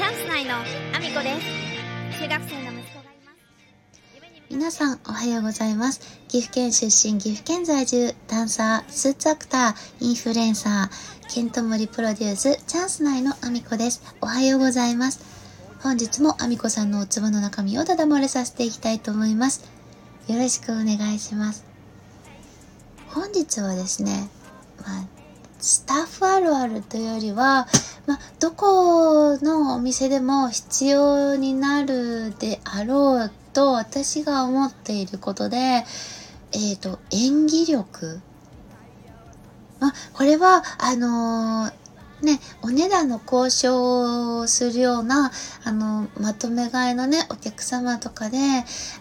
チャンス内のアミコです中学生の息子がいます皆さんおはようございます。岐阜県出身、岐阜県在住、ダンサー、スーツアクター、インフルエンサー、ケントモリプロデュース、チャンス内のアミコです。おはようございます。本日もアミコさんのお粒の中身をダダ漏れさせていきたいと思います。よろしくお願いします。本日はですね、まあ、スタッフあるあるというよりは、ま、どこのお店でも必要になるであろうと私が思っていることで、えっ、と、演技力。まあ、これは、あのーね、お値段の交渉をするような、あの、まとめ買いのね、お客様とかで、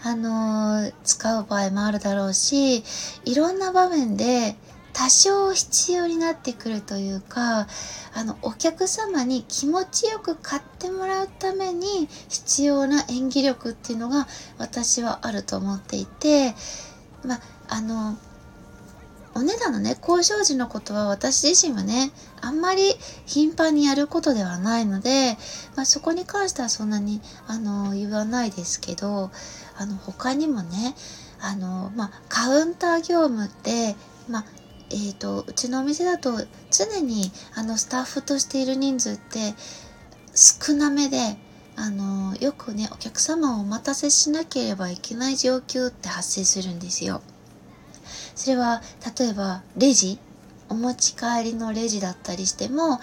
あの、使う場合もあるだろうし、いろんな場面で多少必要になってくるというか、あの、お客様に気持ちよく買ってもらうために必要な演技力っていうのが私はあると思っていて、まあ、あの、お値段のね、交渉時のことは私自身はね、あんまり頻繁にやることではないので、まあ、そこに関してはそんなに、あの、言わないですけど、あの、他にもね、あの、まあ、カウンター業務って、まあ、えー、と、うちのお店だと常に、あの、スタッフとしている人数って少なめで、あの、よくね、お客様をお待たせしなければいけない状況って発生するんですよ。それは例えばレジお持ち帰りのレジだったりしても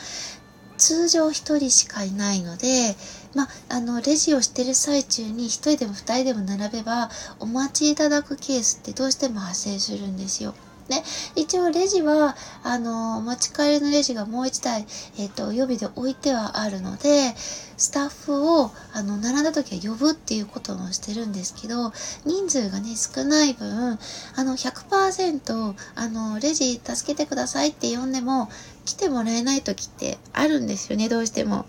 通常1人しかいないので、まあ、あのレジをしてる最中に1人でも2人でも並べばお待ちいただくケースってどうしても発生するんですよ。で一応レジはあの持ち帰りのレジがもう1台、えー、と予備で置いてはあるのでスタッフをあの並んだ時は呼ぶっていうこともしてるんですけど人数がね少ない分あの100%あのレジ助けてくださいって呼んでも来てもらえない時ってあるんですよねどうしても。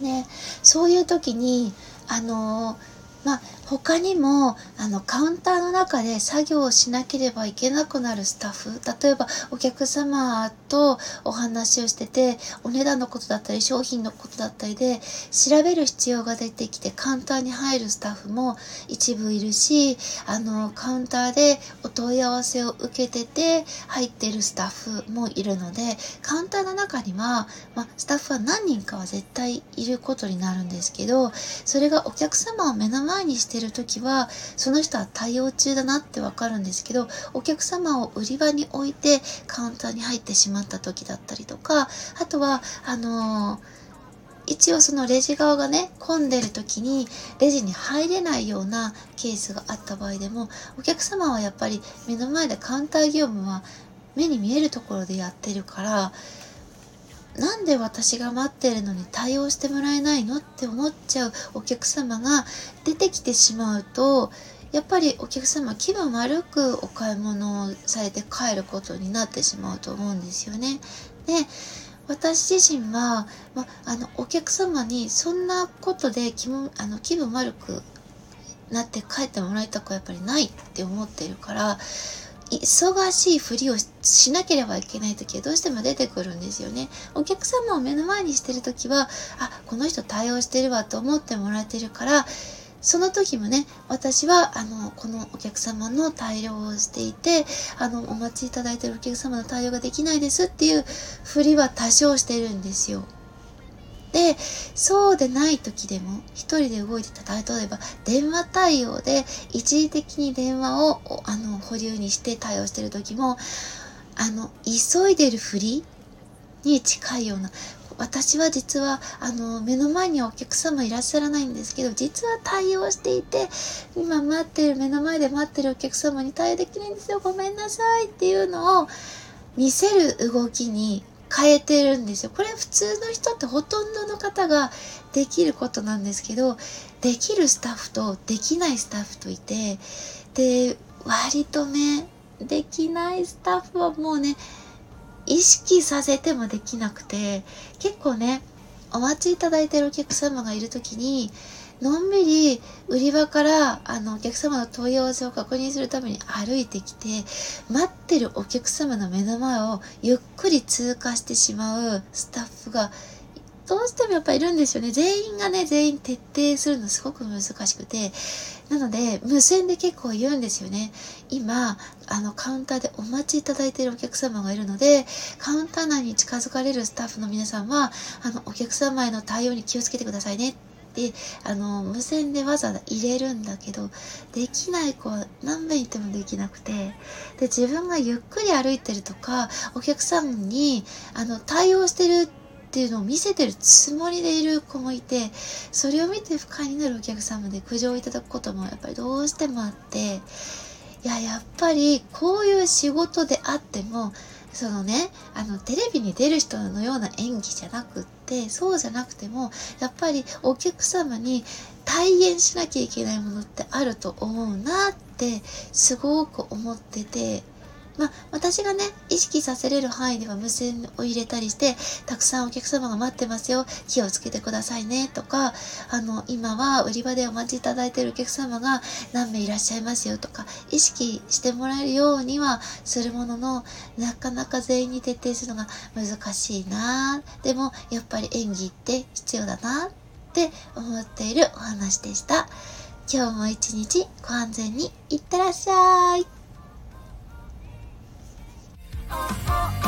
ねそういう時にあのまあ他にもあのカウンターの中で作業をしなければいけなくなるスタッフ例えばお客様とお話をしててお値段のことだったり商品のことだったりで調べる必要が出てきてカウンターに入るスタッフも一部いるしあのカウンターで問い合わせを受けてて入ってるスタッフもいるのでカウンターの中には、まあ、スタッフは何人かは絶対いることになるんですけどそれがお客様を目の前にしてる時はその人は対応中だなってわかるんですけどお客様を売り場に置いてカウンターに入ってしまった時だったりとかあとはあのー一応そのレジ側がね混んでる時にレジに入れないようなケースがあった場合でもお客様はやっぱり目の前でカウンター業務は目に見えるところでやってるからなんで私が待ってるのに対応してもらえないのって思っちゃうお客様が出てきてしまうとやっぱりお客様気分悪くお買い物をされて帰ることになってしまうと思うんですよね。で私自身は、ま、あのお客様にそんなことで気もあの気分悪くなって帰ってもらいたくはやっぱりないって思ってるから忙しいふりをしなければいけない時はどうしても出てくるんですよね。お客様を目の前にしてる時は、あ、この人対応してるわと思ってもらえてるから、その時もね、私は、あの、このお客様の対応をしていて、あの、お待ちいただいているお客様の対応ができないですっていうふりは多少してるんですよ。で、そうでない時でも、一人で動いてた、例えば電話対応で一時的に電話をあの保留にして対応してる時も、あの、急いでるふりに近いような、私は実はあの目の前にはお客様いらっしゃらないんですけど実は対応していて今待ってる目の前で待ってるお客様に対応できないんですよごめんなさいっていうのを見せる動きに変えてるんですよ。これ普通の人ってほとんどの方ができることなんですけどできるスタッフとできないスタッフといてで割とねできないスタッフはもうね意識させてもできなくて結構ねお待ちいただいてるお客様がいる時にのんびり売り場からあのお客様の問い合わせを確認するために歩いてきて待ってるお客様の目の前をゆっくり通過してしまうスタッフがどうしてもやっぱいるんですよね。全員がね、全員徹底するのすごく難しくて。なので、無線で結構言うんですよね。今、あの、カウンターでお待ちいただいているお客様がいるので、カウンター内に近づかれるスタッフの皆さんは、あの、お客様への対応に気をつけてくださいねであの無線でわざわざ入れるんだけどできない子は何べん言ってもできなくてで自分がゆっくり歩いてるとかお客さんにあの対応してるっていうのを見せてるつもりでいる子もいてそれを見て不快になるお客様で苦情をいただくこともやっぱりどうしてもあっていややっぱりこういう仕事であってもそのねあのテレビに出る人のような演技じゃなくってそうじゃなくてもやっぱりお客様に体現しなきゃいけないものってあると思うなってすごく思っててまあ、私がね、意識させれる範囲では無線を入れたりして、たくさんお客様が待ってますよ、気をつけてくださいね、とか、あの、今は売り場でお待ちいただいているお客様が何名いらっしゃいますよとか、意識してもらえるようにはするものの、なかなか全員に徹底するのが難しいなでも、やっぱり演技って必要だなって思っているお話でした。今日も一日ご安全にいってらっしゃい。oh, oh. oh.